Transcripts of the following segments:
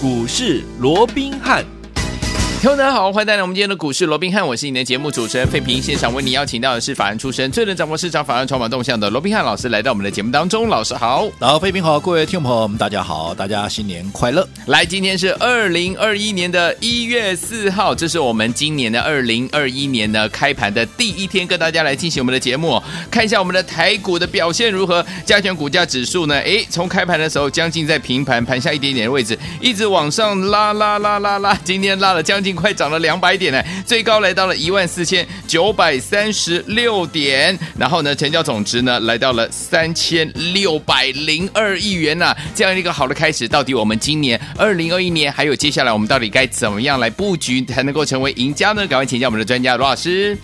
股市罗宾汉。听众大家好，欢迎来到我们今天的股市罗宾汉，我是你的节目主持人费平。现场为你邀请到的是法案出身、最能掌握市场法案筹码动向的罗宾汉老师，来到我们的节目当中。老师好，然后费平好，各位听众朋友们，大家好，大家新年快乐！来，今天是二零二一年的一月四号，这是我们今年的二零二一年的开盘的第一天，跟大家来进行我们的节目，看一下我们的台股的表现如何。加权股价指数呢？诶，从开盘的时候将近在平盘盘下一点点的位置，一直往上拉拉拉拉拉，今天拉了将近快涨了两百。百点呢，最高来到了一万四千九百三十六点，然后呢，成交总值呢来到了三千六百零二亿元呐、这样一个好的开始。到底我们今年二零二一年还有接下来，我们到底该怎么样来布局才能够成为赢家呢？赶快请教我们的专家罗老师。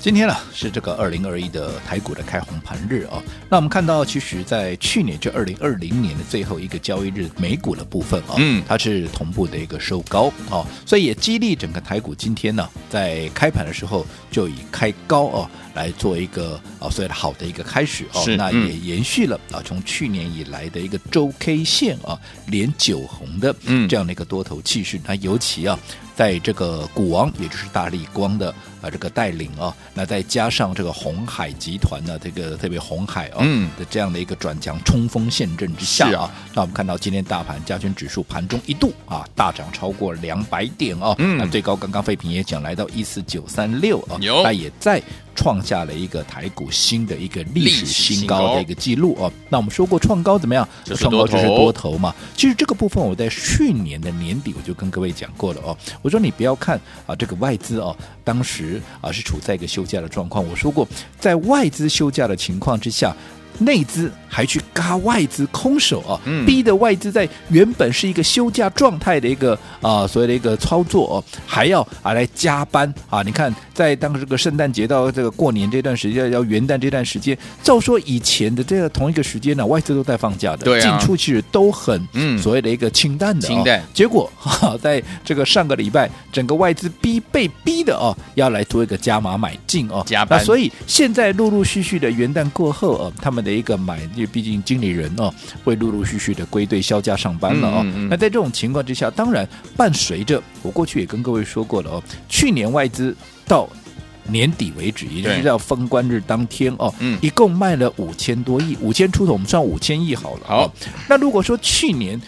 今天呢是这个二零二一的台股的开红盘日啊。那我们看到，其实，在去年就二零二零年的最后一个交易日，美股的部分啊，嗯，它是同步的一个收高啊，所以也激励整个台股今天呢，在开盘的时候就以开高啊来做一个啊所谓的好的一个开始啊。那也延续了啊从去年以来的一个周 K 线啊连九红的这样的一个多头气势。那尤其啊。在这个股王，也就是大力光的啊这个带领啊，那再加上这个红海集团呢，这个特别红海啊、嗯、的这样的一个转强冲锋陷阵之下啊，那我们看到今天大盘加权指数盘中一度啊大涨超过两百点啊，嗯、那最高刚刚废品也讲来到一四九三六啊，那也在。创下了一个台股新的一个历史新高的一个记录哦。那我们说过创高怎么样？创高就是多头嘛。其实这个部分我在去年的年底我就跟各位讲过了哦。我说你不要看啊这个外资哦，当时啊是处在一个休假的状况。我说过，在外资休假的情况之下。内资还去嘎外资空手啊，嗯、逼的外资在原本是一个休假状态的一个啊、呃、所谓的一个操作哦，还要啊来加班啊！你看，在当这个圣诞节到这个过年这段时间，要元旦这段时间，照说以前的这个同一个时间呢，外资都在放假的，对啊、进出其实都很嗯所谓的一个清淡的、哦，清淡。结果哈、啊，在这个上个礼拜，整个外资逼被逼的哦，要来做一个加码买进哦，加班。那所以现在陆陆续续的元旦过后哦，他们的一个买，因为毕竟经理人哦会陆陆续续的归队销假上班了哦。嗯嗯、那在这种情况之下，当然伴随着我过去也跟各位说过了哦，去年外资到年底为止，也就是到封关日当天哦，嗯，一共卖了五千多亿，五千出头，我们算五千亿好了。好、哦，那如果说去年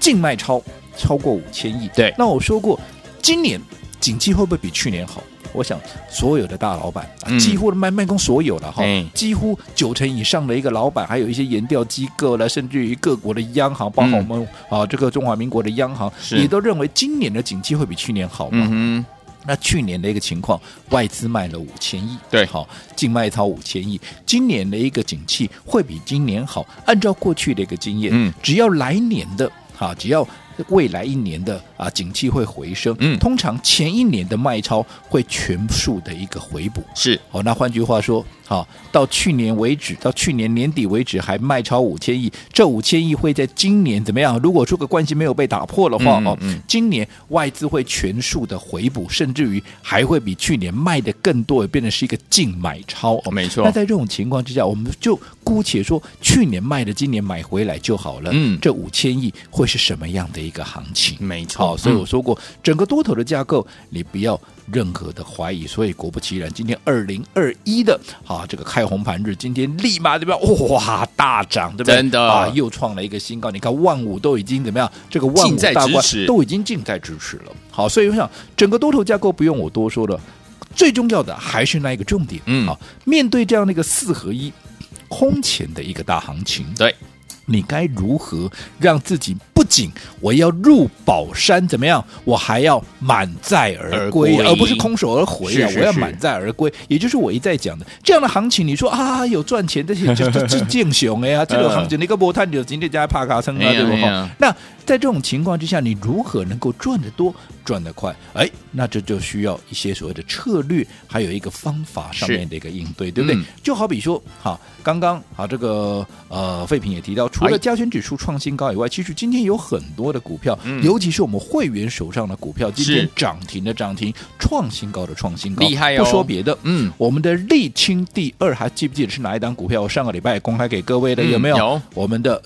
净卖超超过五千亿，对，那我说过今年景气会不会比去年好？我想，所有的大老板、啊、几乎卖卖空所有了哈，嗯、几乎九成以上的一个老板，还有一些研调机构了，甚至于各国的央行，包括我们、嗯、啊这个中华民国的央行，也都认为今年的景气会比去年好嘛。嗯，那去年的一个情况，外资卖了五千亿，对，好，净卖超五千亿，今年的一个景气会比今年好。按照过去的一个经验，嗯，只要来年的，哈，只要。未来一年的啊，景气会回升。嗯，通常前一年的卖超会全数的一个回补。是，哦，那换句话说。好，到去年为止，到去年年底为止还卖超五千亿，这五千亿会在今年怎么样？如果这个关系没有被打破的话，哦、嗯，嗯、今年外资会全数的回补，甚至于还会比去年卖的更多，也变成是一个净买超。哦，没错。那在这种情况之下，我们就姑且说去年卖的，今年买回来就好了。嗯，这五千亿会是什么样的一个行情？没错。好，所以我说过，嗯、整个多头的架构，你不要。任何的怀疑，所以果不其然，今天二零二一的啊，这个开红盘日，今天立马对吧？哇，大涨，对不对？真的啊，又创了一个新高。你看万五都已经怎么样？这个万五大关都已经近在咫尺了。好，所以我想整个多头架构不用我多说了，最重要的还是那一个重点。嗯，好，面对这样的一个四合一空前的一个大行情，对。你该如何让自己不仅我要入宝山怎么样，我还要满载而归，而不是空手而回啊！我要满载而归，也就是我一再讲的这样的行情。你说啊，有赚钱这些就是见雄哎呀，这个行情你个波探就今天加帕卡称啊，对不对？那在这种情况之下，你如何能够赚得多、赚得快？哎，那这就需要一些所谓的策略，还有一个方法上面的一个应对，对不对？就好比说，好，刚刚啊这个呃，废品也提到。除了加权指数创新高以外，其实今天有很多的股票，嗯、尤其是我们会员手上的股票，今天涨停的涨停，创新高的创新高，厉害哦！不说别的，嗯，我们的沥青第二，还记不记得是哪一档股票？我上个礼拜公开给各位的，有没有我们的。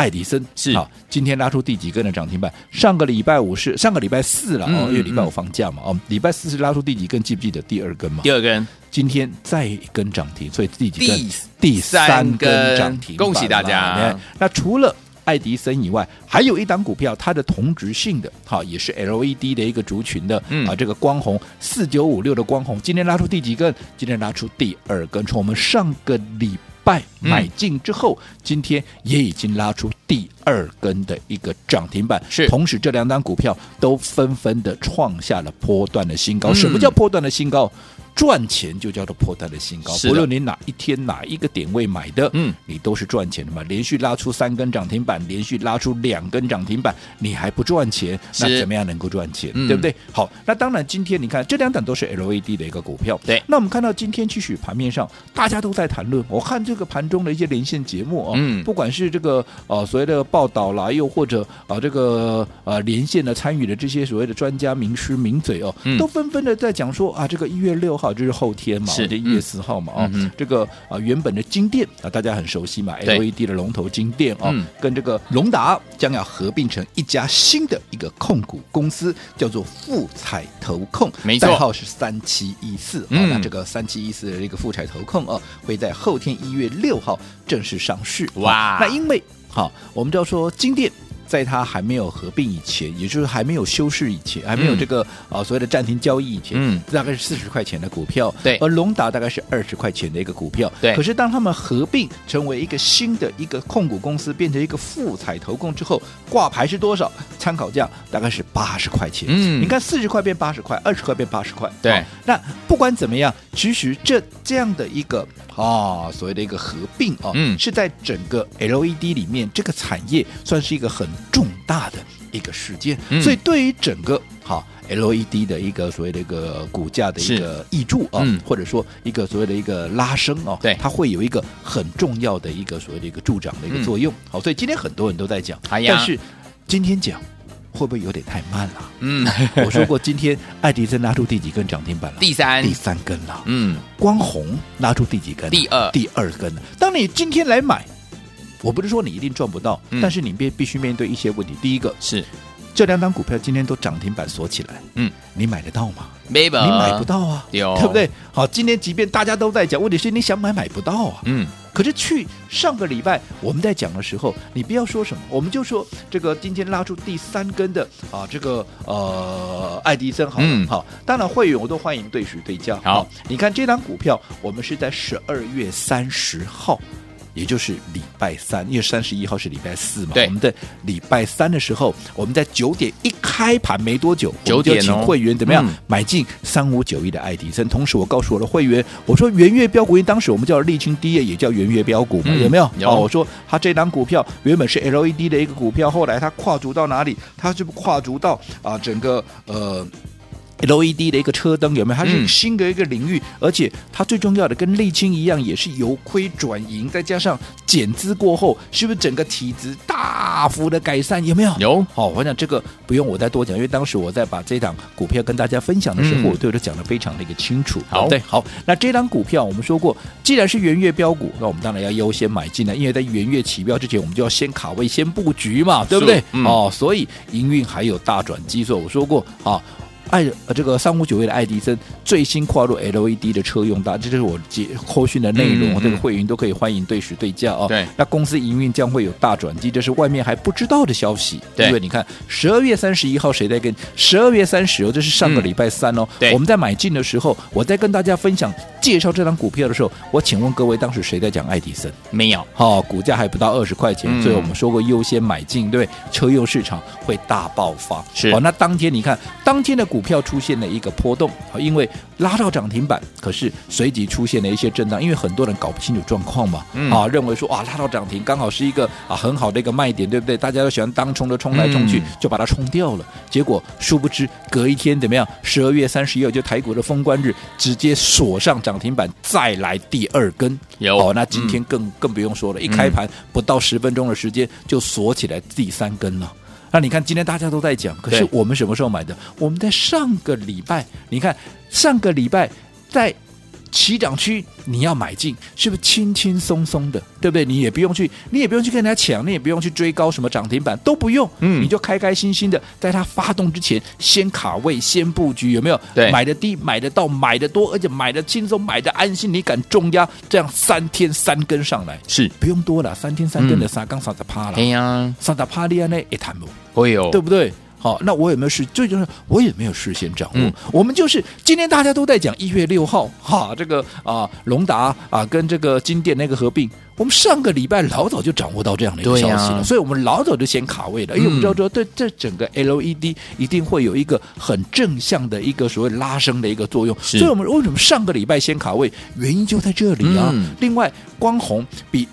爱迪生是好，今天拉出第几根的涨停板？上个礼拜五是上个礼拜四了、嗯、哦，因为礼拜五放假嘛、嗯、哦，礼拜四是拉出第几根？记不记得第二根嘛？第二根，今天再一根涨停，所以第几根？第第三根涨停，恭喜大家！那除了爱迪生以外，还有一档股票，它的同质性的，好，也是 LED 的一个族群的，嗯、啊，这个光红四九五六的光红，今天拉出第几根？今天拉出第二根，从我们上个礼拜买进之后，嗯、今天也已经拉出第二根的一个涨停板，是，同时这两档股票都纷纷的创下了波段的新高。嗯、什么叫波段的新高？赚钱就叫做破它的新高，不论你哪一天哪一个点位买的，嗯，你都是赚钱的嘛。连续拉出三根涨停板，连续拉出两根涨停板，你还不赚钱，那怎么样能够赚钱？对不对？好，那当然，今天你看这两档都是 LED 的一个股票，对。那我们看到今天其实盘面上大家都在谈论，我看这个盘中的一些连线节目啊，嗯，不管是这个呃所谓的报道啦，又或者啊这个呃连线的参与的这些所谓的专家名师名嘴哦，都纷纷的在讲说啊，这个一月六号。就是后天嘛，是就一月四号嘛，啊、这个啊原本的金店啊，大家很熟悉嘛，LED 的龙头金店啊，嗯、跟这个龙达将要合并成一家新的一个控股公司，叫做富彩投控，没错，代号是三七一四。啊，那这个三七一四的这个富彩投控啊，会在后天一月六号正式上市。哇，那因为好，我们就要说金电。在它还没有合并以前，也就是还没有休市以前，还没有这个啊、所谓的暂停交易以前，嗯，大概是四十块钱的股票，对，而龙达大概是二十块钱的一个股票，对。可是当他们合并成为一个新的一个控股公司，变成一个富彩投控之后，挂牌是多少？参考价大概是八十块钱，嗯，你看四十块变八十块，二十块变八十块，对、哦。那不管怎么样，其实这这样的一个啊、哦、所谓的一个合并啊，嗯，是在整个 LED 里面这个产业算是一个很重大的。一个事件，所以对于整个好 LED 的一个所谓的一个股价的一个益注啊，嗯、或者说一个所谓的一个拉升哦，对，它会有一个很重要的一个所谓的一个助长的一个作用。嗯、好，所以今天很多人都在讲，哎、呀但是今天讲会不会有点太慢了？嗯，我说过今天爱迪生拉出第几根涨停板了？第三，第三根了。嗯，光红拉出第几根？第二，第二根。当你今天来买。我不是说你一定赚不到，嗯、但是你必必须面对一些问题。第一个是这两档股票今天都涨停板锁起来，嗯，你买得到吗？没吧，你买不到啊，有对不对？好，今天即便大家都在讲，问题是你想买买不到啊，嗯。可是去上个礼拜我们在讲的时候，你不要说什么，我们就说这个今天拉出第三根的啊，这个呃爱迪生好，嗯，好，当然会员我都欢迎对时对价。好，你看这档股票，我们是在十二月三十号。也就是礼拜三，因为三十一号是礼拜四嘛。对。我们在礼拜三的时候，我们在九点一开盘没多久，九点请会员怎么样、嗯、买进三五九一的爱迪生。同时，我告诉我的会员，我说圆月标股，因为当时我们叫沥青低业，也叫圆月标股嘛，嗯、有没有？有。我说他这档股票原本是 LED 的一个股票，后来它跨足到哪里？它是不跨足到啊整个呃。LED 的一个车灯有没有？它是新的一个领域，嗯、而且它最重要的跟沥青一样，也是由亏转盈，再加上减资过后，是不是整个体质大幅的改善？有没有？有。好，我想这个不用我再多讲，因为当时我在把这档股票跟大家分享的时候，嗯、我对我讲的非常的一个清楚。好，对，好。那这档股票我们说过，既然是元月标股，那我们当然要优先买进来，因为在元月起标之前，我们就要先卡位、先布局嘛，对不对？嗯、哦，所以营运还有大转机，所以我说过啊。爱呃，这个三五九位的爱迪生最新跨入 LED 的车用大，这就是我接后续的内容，嗯嗯、这个会员都可以欢迎对时对价哦。对，那公司营运将会有大转机，这是外面还不知道的消息。对，因为你看十二月三十一号谁在跟？十二月三十哦，这是上个礼拜三哦。对、嗯，我们在买进的时候，我在跟大家分享介绍这张股票的时候，我请问各位，当时谁在讲爱迪生？没有。好、哦，股价还不到二十块钱，嗯、所以我们说过优先买进，对，车用市场会大爆发。是。哦，那当天你看，当天的股票出现了一。一个波动，因为拉到涨停板，可是随即出现了一些震荡，因为很多人搞不清楚状况嘛，嗯、啊，认为说啊拉到涨停刚好是一个啊很好的一个卖点，对不对？大家都喜欢当冲的冲来冲去，嗯、就把它冲掉了。结果殊不知隔一天怎么样？十二月三十一号就台股的封关日，直接锁上涨停板，再来第二根。有哦，那今天更、嗯、更不用说了，一开盘不到十分钟的时间就锁起来第三根了。那你看，今天大家都在讲，可是我们什么时候买的？我们在上个礼拜，你看上个礼拜在起涨区你要买进，是不是轻轻松松的，对不对？你也不用去，你也不用去跟人家抢，你也不用去追高什么涨停板都不用，嗯，你就开开心心的在它发动之前先卡位、先布局，有没有？对，买的低、买的到、买的多，而且买的轻松、买的安心，你敢重压，这样三天三根上来。是。不用多了，三天三根的三刚三十趴了，哎呀，三十趴的那一谈不，会有，对不对？好，那我有没有事？最重要，我也没有事先掌握。嗯、我们就是今天大家都在讲一月六号，哈，这个啊，龙达啊跟这个金店那个合并，我们上个礼拜老早就掌握到这样的一个消息了，啊、所以我们老早就先卡位了，因为我们知道说，对这整个 LED 一定会有一个很正向的一个所谓拉升的一个作用，所以我们为什么上个礼拜先卡位？原因就在这里啊。嗯、另外，光红比。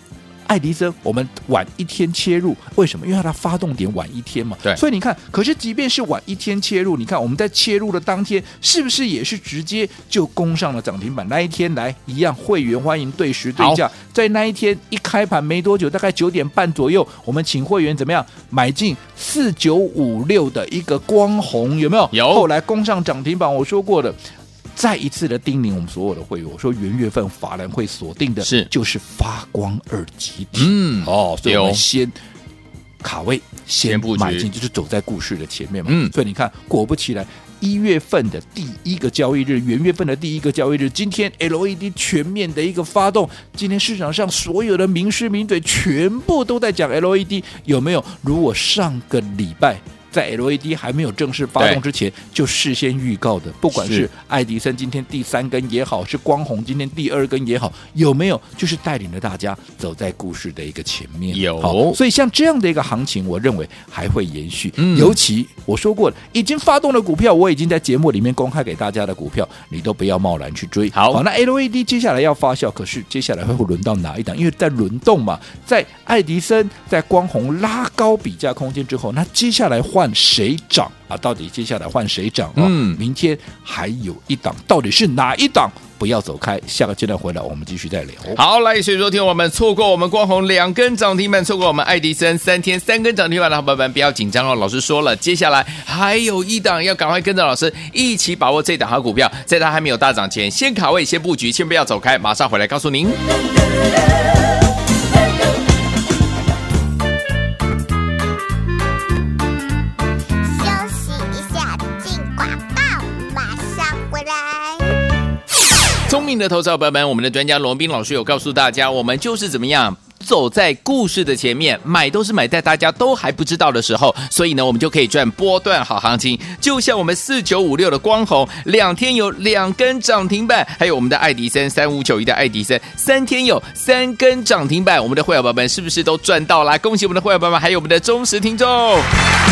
爱迪生，我们晚一天切入，为什么？因为它发动点晚一天嘛。对。所以你看，可是即便是晚一天切入，你看我们在切入的当天，是不是也是直接就攻上了涨停板？那一天来一样，会员欢迎对时对价，在那一天一开盘没多久，大概九点半左右，我们请会员怎么样买进四九五六的一个光红，有没有？有。后来攻上涨停板，我说过的。再一次的叮咛我们所有的会员，我说元月份法人会锁定的是就是发光二级体，嗯哦，所以我们先卡位，先买进，就是走在故事的前面嘛。嗯，所以你看，果不其然，一月份的第一个交易日，元月份的第一个交易日，今天 LED 全面的一个发动，今天市场上所有的名师名嘴全部都在讲 LED，有没有？如果上个礼拜。在 LED 还没有正式发动之前，就事先预告的，不管是爱迪生今天第三根也好，是光弘今天第二根也好，有没有就是带领着大家走在故事的一个前面？有，好，所以像这样的一个行情，我认为还会延续。嗯，尤其我说过了，已经发动的股票，我已经在节目里面公开给大家的股票，你都不要贸然去追。好，好，那 LED 接下来要发酵，可是接下来会轮到哪一档？因为在轮动嘛，在爱迪生在光弘拉高比价空间之后，那接下来换。谁涨啊？到底接下来换谁涨啊？嗯，明天还有一档，到底是哪一档？不要走开，下个阶段回来我们继续再聊。好，来，所以说听我们错过我们光红两根涨停板，错过我们爱迪生三天三根涨停板的伙伴们，不要紧张哦。老师说了，接下来还有一档，要赶快跟着老师一起把握这档好股票，在它还没有大涨前，先卡位，先布局，先不要走开，马上回来告诉您。聪明的投资者朋友们，我们的专家罗宾老师有告诉大家，我们就是怎么样。走在故事的前面，买都是买在大家都还不知道的时候，所以呢，我们就可以赚波段好行情。就像我们四九五六的光弘，两天有两根涨停板，还有我们的爱迪生三五九一的爱迪生，三天有三根涨停板。我们的会员宝宝们是不是都赚到了？恭喜我们的会员宝宝们，还有我们的忠实听众。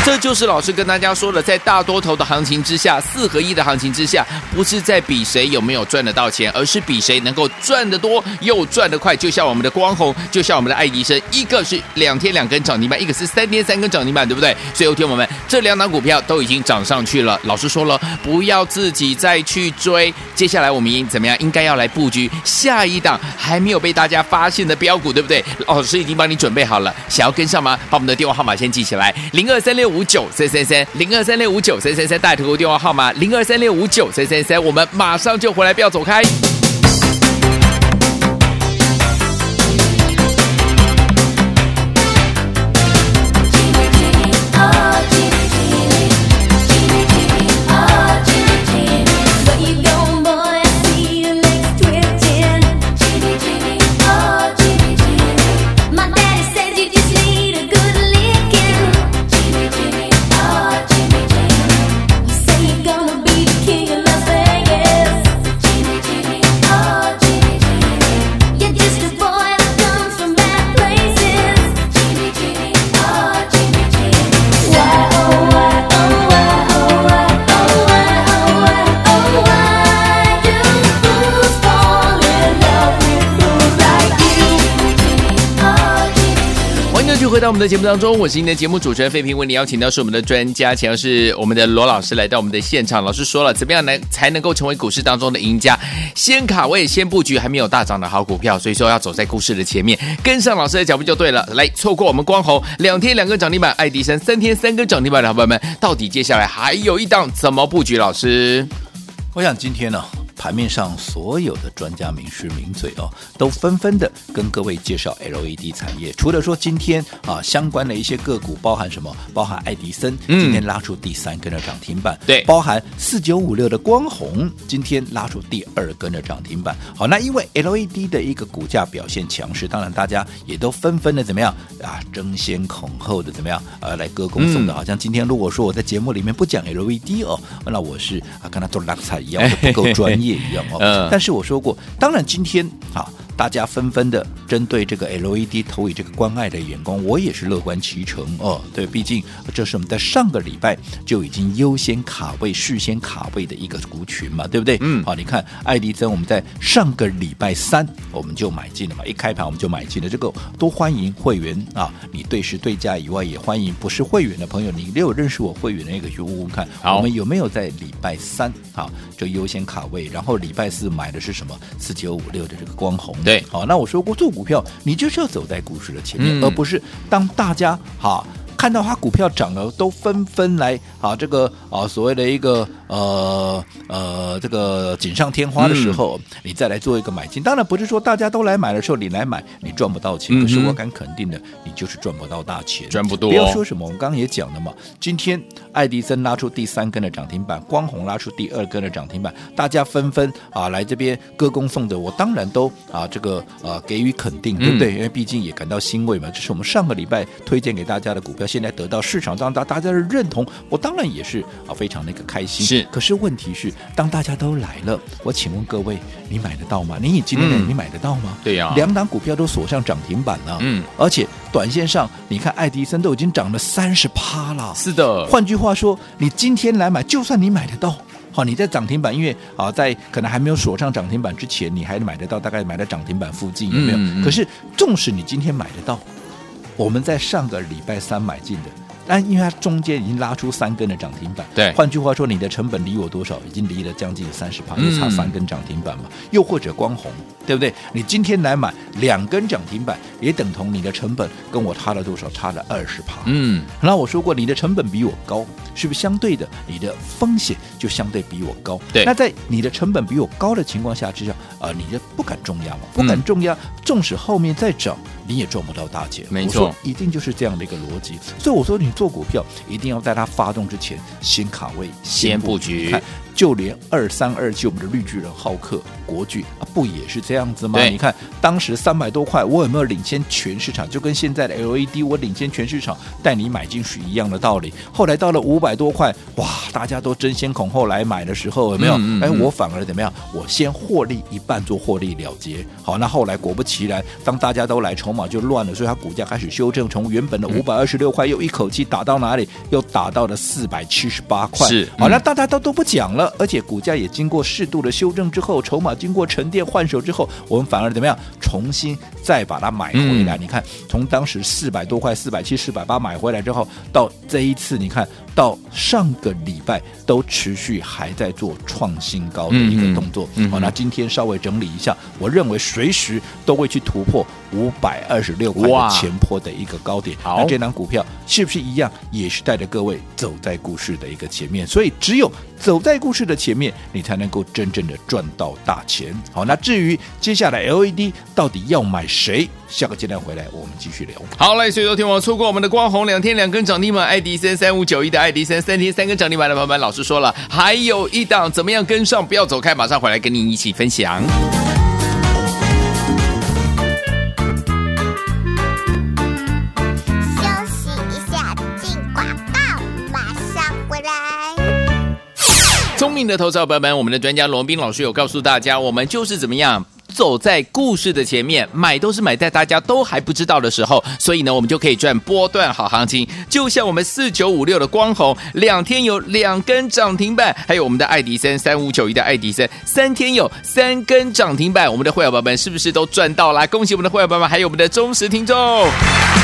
这就是老师跟大家说的，在大多头的行情之下，四合一的行情之下，不是在比谁有没有赚得到钱，而是比谁能够赚得多又赚得快。就像我们的光弘，就像我我们的爱迪生，一个是两天两根涨停板，一个是三天三根涨停板，对不对？所以，有听我们这两档股票都已经涨上去了。老师说了，不要自己再去追。接下来我们应怎么样？应该要来布局下一档还没有被大家发现的标股，对不对？老师已经帮你准备好了，想要跟上吗？把我们的电话号码先记起来：零二三六五九三三三，零二三六五九三三三，大头电话号码零二三六五九三三三，我们马上就回来，不要走开。回到我们的节目当中，我是您的节目主持人费平，为您邀请到是我们的专家，前要是我们的罗老师来到我们的现场。老师说了，怎么样能才能够成为股市当中的赢家？先卡位，先布局还没有大涨的好股票，所以说要走在故事的前面，跟上老师的脚步就对了。来，错过我们光弘两天两个涨停板，爱迪生三天三个涨停板的好朋友们，到底接下来还有一档怎么布局？老师，我想今天呢、盘面上所有的专家名师名嘴哦，都纷纷的跟各位介绍 LED 产业。除了说今天啊相关的一些个股，包含什么？包含爱迪生今天拉出第三根的涨停板，对、嗯，包含四九五六的光弘今天拉出第二根的涨停板。好，那因为 LED 的一个股价表现强势，当然大家也都纷纷的怎么样啊，争先恐后的怎么样呃来歌功颂德。好像今天如果说我在节目里面不讲 LED 哦，那我是啊跟他做烂菜一样，不够专业一样哦。但是我说过，当然今天啊。大家纷纷的针对这个 LED 投以这个关爱的眼光，我也是乐观其成哦。对，毕竟这是我们在上个礼拜就已经优先卡位、事先卡位的一个股群嘛，对不对？嗯。好，你看爱迪生，我们在上个礼拜三我们就买进了嘛，一开盘我们就买进了。这个多欢迎会员啊！你对时对价以外，也欢迎不是会员的朋友，你有认识我会员的那个去问问看，我们有没有在礼拜三啊就优先卡位，然后礼拜四买的是什么四九五六的这个光弘。对，好，那我说过做股票，你就是要走在股市的前面，嗯、而不是当大家哈。看到它股票涨了，都纷纷来啊，这个啊所谓的一个呃呃这个锦上添花的时候，嗯、你再来做一个买进。当然不是说大家都来买的时候你来买，你赚不到钱。嗯、可是我敢肯定的，你就是赚不到大钱，赚不多。不要说什么，我们刚刚也讲了嘛。今天爱迪生拉出第三根的涨停板，光弘拉出第二根的涨停板，大家纷纷啊来这边歌功颂德，我当然都啊这个啊给予肯定，对不对？嗯、因为毕竟也感到欣慰嘛。这是我们上个礼拜推荐给大家的股票。现在得到市场上大大家的认同，我当然也是啊非常的一个开心。是，可是问题是，当大家都来了，我请问各位，你买得到吗？你以今天的你买得到吗？对呀，两档股票都锁上涨停板了。嗯，而且短线上，你看爱迪生都已经涨了三十趴了。是的，换句话说，你今天来买，就算你买得到，好，你在涨停板，因为啊，在可能还没有锁上涨停板之前，你还买得到，大概买在涨停板附近，有没有？嗯嗯、可是，纵使你今天买得到。我们在上个礼拜三买进的，但因为它中间已经拉出三根的涨停板，对，换句话说，你的成本离我多少？已经离了将近三十趴，又差三根涨停板嘛。又或者光红，对不对？你今天来买两根涨停板，也等同你的成本跟我差了多少？差了二十趴。嗯，那我说过，你的成本比我高，是不是相对的，你的风险就相对比我高？对。那在你的成本比我高的情况下之下，啊、呃，你就不敢重压嘛，不敢重压，嗯、纵使后面再涨。你也赚不到大钱，没错，一定就是这样的一个逻辑。所以我说，你做股票一定要在它发动之前先卡位、先布局。就连二三二七，我们的绿巨人浩克国巨啊，不也是这样子吗？你看当时三百多块，我有没有领先全市场？就跟现在的 LED，我领先全市场带你买进去一样的道理。后来到了五百多块，哇，大家都争先恐后来买的时候，有没有？哎、嗯嗯嗯，我反而怎么样？我先获利一半做获利了结。好，那后来果不其然，当大家都来，筹码就乱了，所以它股价开始修正，从原本的五百二十六块又一口气打到哪里？又打到了四百七十八块。是，好，那大家都都不讲了。而且股价也经过适度的修正之后，筹码经过沉淀换手之后，我们反而怎么样？重新再把它买回来。嗯、你看，从当时四百多块、四百七、四百八买回来之后，到这一次，你看到上个礼拜都持续还在做创新高的一个动作。好、嗯嗯哦，那今天稍微整理一下，我认为随时都会去突破五百二十六块前坡的一个高点。好，那这档股票是不是一样，也是带着各位走在股市的一个前面？所以只有。走在故事的前面，你才能够真正的赚到大钱。好，那至于接下来 LED 到底要买谁？下个阶段回来我们继续聊。好嘞，所以昨天我错过我们的光红两天两根涨停板，爱迪生三五九一的爱迪生三天三根涨停板的朋友们，老师说了，还有一档，怎么样跟上？不要走开，马上回来跟您一起分享。聪明的投资者朋友们，我们的专家罗宾老师有告诉大家，我们就是怎么样。走在故事的前面，买都是买在大家都还不知道的时候，所以呢，我们就可以赚波段好行情。就像我们四九五六的光弘，两天有两根涨停板，还有我们的爱迪生三五九一的爱迪生，三天有三根涨停板。我们的会员宝宝们是不是都赚到了？恭喜我们的会员宝宝们，还有我们的忠实听众。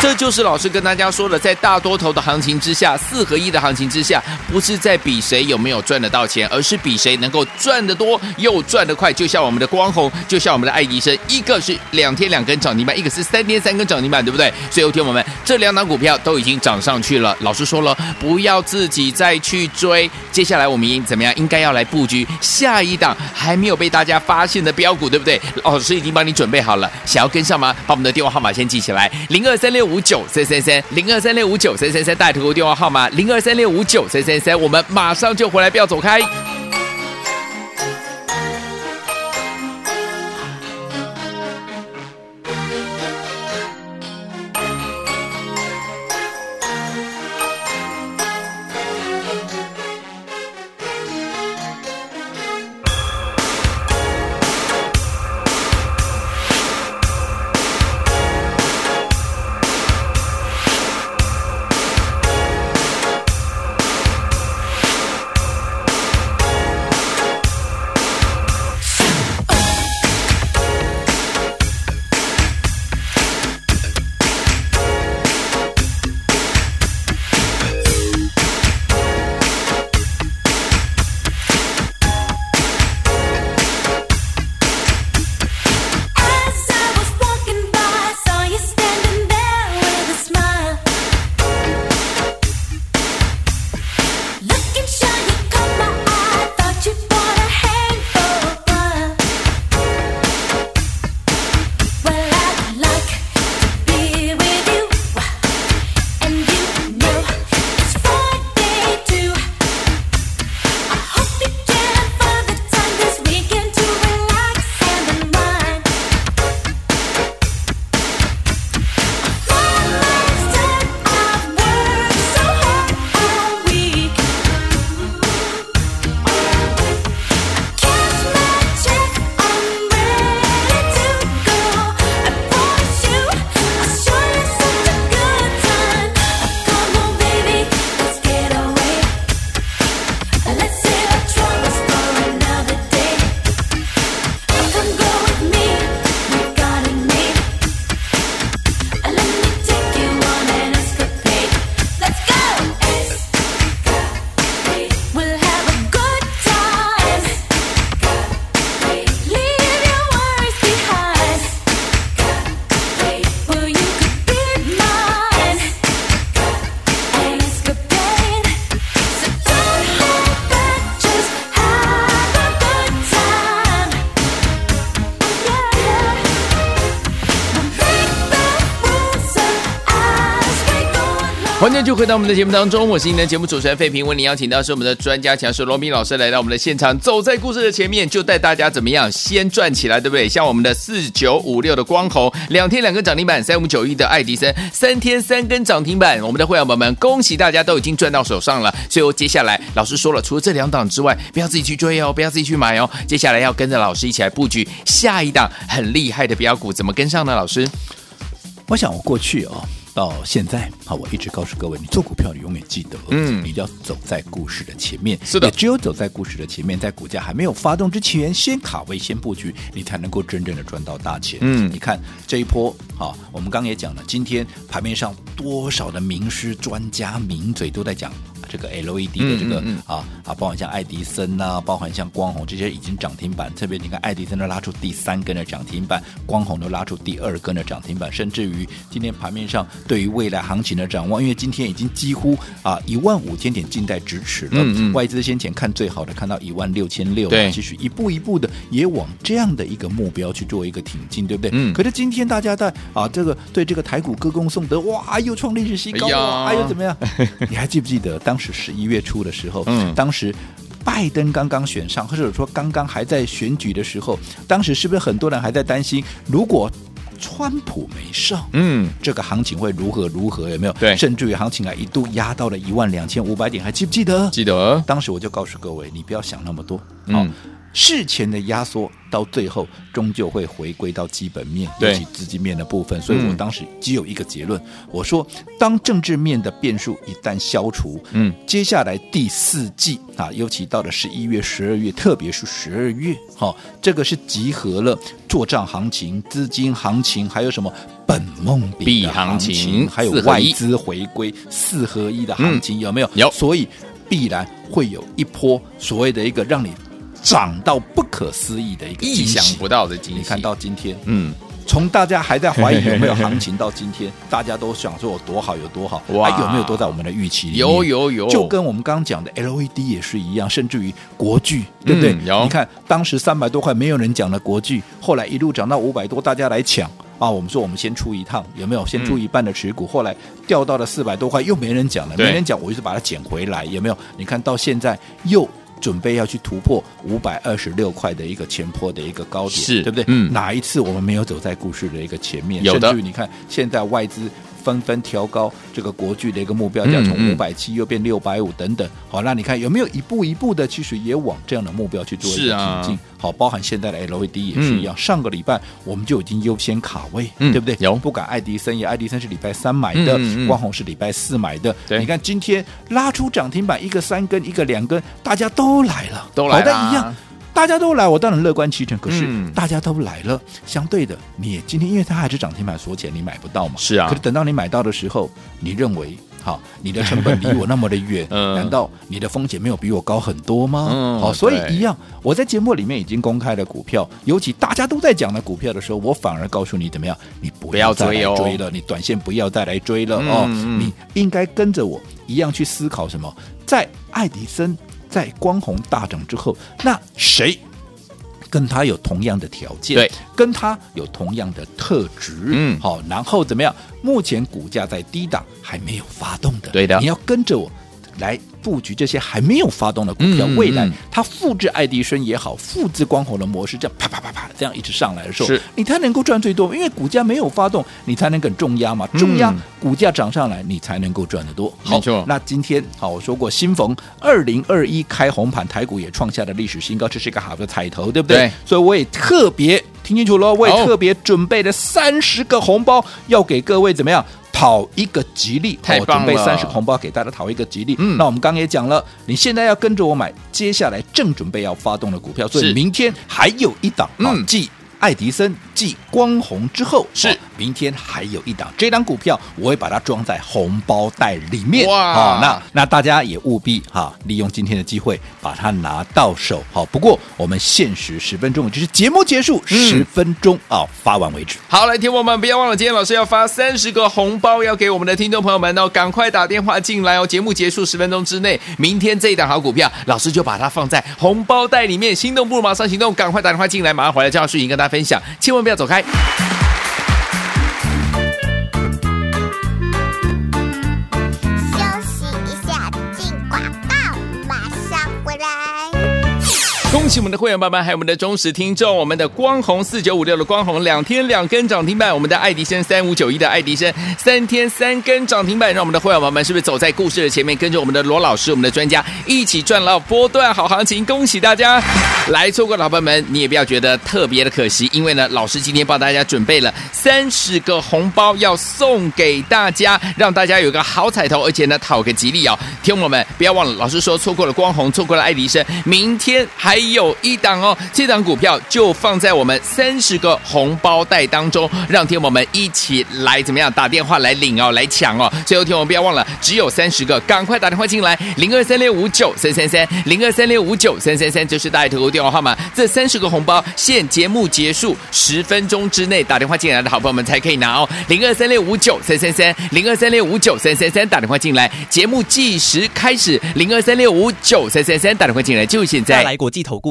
这就是老师跟大家说的，在大多头的行情之下，四合一的行情之下，不是在比谁有没有赚得到钱，而是比谁能够赚得多又赚得快。就像我们的光弘，就像。我们的爱迪生，一个是两天两根涨停板，一个是三天三根涨停板，对不对？所以，有听我们这两档股票都已经涨上去了。老师说了，不要自己再去追。接下来我们应怎么样？应该要来布局下一档还没有被大家发现的标股，对不对？老师已经帮你准备好了，想要跟上吗？把我们的电话号码先记起来：零二三六五九三三三，零二三六五九三三三，大头电话号码零二三六五九三三三，我们马上就回来，不要走开。回到我们的节目当中，我是您的节目主持人费平，为您邀请到是我们的专家强师罗宾老师来到我们的现场，走在故事的前面，就带大家怎么样先赚起来，对不对？像我们的四九五六的光弘，两天两根涨停板，三五九一的爱迪生，三天三根涨停板，我们的会员宝宝们，恭喜大家都已经赚到手上了。所以接下来老师说了，除了这两档之外，不要自己去追哦，不要自己去买哦，接下来要跟着老师一起来布局下一档很厉害的标股，怎么跟上呢？老师，我想我过去哦。到现在，好，我一直告诉各位，你做股票，你永远记得，嗯，你一定要走在故事的前面。是的，也只有走在故事的前面，在股价还没有发动之前，先卡位，先布局，你才能够真正的赚到大钱。嗯，你看这一波，好，我们刚刚也讲了，今天盘面上多少的名师、专家、名嘴都在讲。这个 LED 的这个嗯嗯嗯啊啊，包含像爱迪生呐、啊，包含像光弘这些已经涨停板，特别你看爱迪生都拉出第三根的涨停板，光弘都拉出第二根的涨停板，甚至于今天盘面上对于未来行情的展望，因为今天已经几乎啊一万五千点近在咫尺了，外资先前看最好的看到一万六千六，对，其实一步一步的也往这样的一个目标去做一个挺进，对不对？嗯。可是今天大家在啊这个对这个台股歌功颂德，哇，又创历史新高，哎呀，又怎么样？你还记不记得当？时十一月初的时候，嗯，当时拜登刚刚选上，或者说刚刚还在选举的时候，当时是不是很多人还在担心，如果川普没上，嗯，这个行情会如何如何？有没有？对，甚至于行情啊一度压到了一万两千五百点，还记不记得？记得。当时我就告诉各位，你不要想那么多，嗯。事前的压缩到最后终究会回归到基本面，尤其资金面的部分。所以我当时只有一个结论，嗯、我说，当政治面的变数一旦消除，嗯，接下来第四季啊，尤其到了十一月、十二月，特别是十二月，哈、哦，这个是集合了做账行情、资金行情，还有什么本梦比行情，还有外资回归四合一的行情，嗯、有没有？有。所以必然会有一波所谓的一个让你。涨到不可思议的一个意想不到的惊喜。你看到今天，嗯。从大家还在怀疑有没有行情到今天，大家都想说有多好有多好，哇，有没有都在我们的预期里？有有有，就跟我们刚刚讲的 LED 也是一样，甚至于国巨，对不对？嗯、你看当时三百多块没有人讲的国巨，后来一路涨到五百多，大家来抢啊！我们说我们先出一趟，有没有？先出一半的持股，嗯、后来掉到了四百多块，又没人讲了，没人讲，我就是把它捡回来，有没有？你看到现在又。准备要去突破五百二十六块的一个前坡的一个高点，是对不对？嗯，哪一次我们没有走在故事的一个前面？有的，甚至于你看现在外资。纷纷调高这个国巨的一个目标价，从五百七又变六百五等等。好，那你看有没有一步一步的，其实也往这样的目标去做一个挺进？好，包含现在的 LED 也是一样。上个礼拜我们就已经优先卡位，对不对？有，不管爱迪生也，爱迪生是礼拜三买的，光弘是礼拜四买的。你看今天拉出涨停板，一个三根，一个两根，大家都来了，都来了，一样。大家都来，我当然乐观其成。可是大家都来了，嗯、相对的，你今天因为它还是涨停板锁钱，你买不到嘛？是啊。可是等到你买到的时候，你认为好，你的成本离我那么的 远，嗯、难道你的风险没有比我高很多吗？嗯、好，所以一样，我在节目里面已经公开了股票，尤其大家都在讲的股票的时候，我反而告诉你怎么样，你不要再来追了，你短线不要再来追了、嗯、哦，你应该跟着我一样去思考什么，在爱迪生。在光弘大涨之后，那谁跟他有同样的条件？对，跟他有同样的特质。嗯，好，然后怎么样？目前股价在低档，还没有发动的。对的，你要跟着我来。布局这些还没有发动的股票，未来它复制爱迪生也好，复制光火的模式，这样啪啪啪啪这样一直上来的时候，你才能够赚最多。因为股价没有发动，你才能更重压嘛，重压股价涨上来，你才能够赚得多。没错。那今天好，我说过，新逢二零二一开红盘，台股也创下了历史新高，这是一个好的彩头，对不对？对。所以我也特别听清楚了，我也特别准备了三十个红包，要给各位怎么样？讨一个吉利，太棒了！准备三十红包给大家讨一个吉利。嗯，那我们刚刚也讲了，你现在要跟着我买，接下来正准备要发动的股票，所以明天还有一档，嗯，继爱迪生、继光红之后是。明天还有一档，这档股票我会把它装在红包袋里面。哇，好，那那大家也务必哈，利用今天的机会把它拿到手。好，不过我们限时十分钟，就是节目结束十分钟啊，发完为止。好，来，听我们不要忘了，今天老师要发三十个红包，要给我们的听众朋友们哦，赶快打电话进来哦。节目结束十分钟之内，明天这一档好股票，老师就把它放在红包袋里面。心动不如马上行动，赶快打电话进来，马上回来，就要视频跟大家分享，千万不要走开。喜我们的会员爸爸，还有我们的忠实听众，我们的光弘四九五六的光弘两天两根涨停板，我们的爱迪生三五九一的爱迪生三天三根涨停板，让我们的会员爸爸们是不是走在故事的前面，跟着我们的罗老师，我们的专家一起赚到波段好行情？恭喜大家！来错过的老朋友们，你也不要觉得特别的可惜，因为呢，老师今天帮大家准备了三十个红包要送给大家，让大家有个好彩头，而且呢，讨个吉利哦。听我们不要忘了，老师说错过了光弘，错过了爱迪生，明天还有。有一档哦，这档股票就放在我们三十个红包袋当中，让天友们一起来怎么样打电话来领哦，来抢哦。最后天友们不要忘了，只有三十个，赶快打电话进来，零二三六五九三三三，零二三六五九三三三，就是大爱投顾电话号码。这三十个红包，现节目结束十分钟之内打电话进来的好朋友们才可以拿哦，零二三六五九三三三，零二三六五九三三三，打电话进来，节目计时开始，零二三六五九三三三，打电话进来就现在。来国际投。顾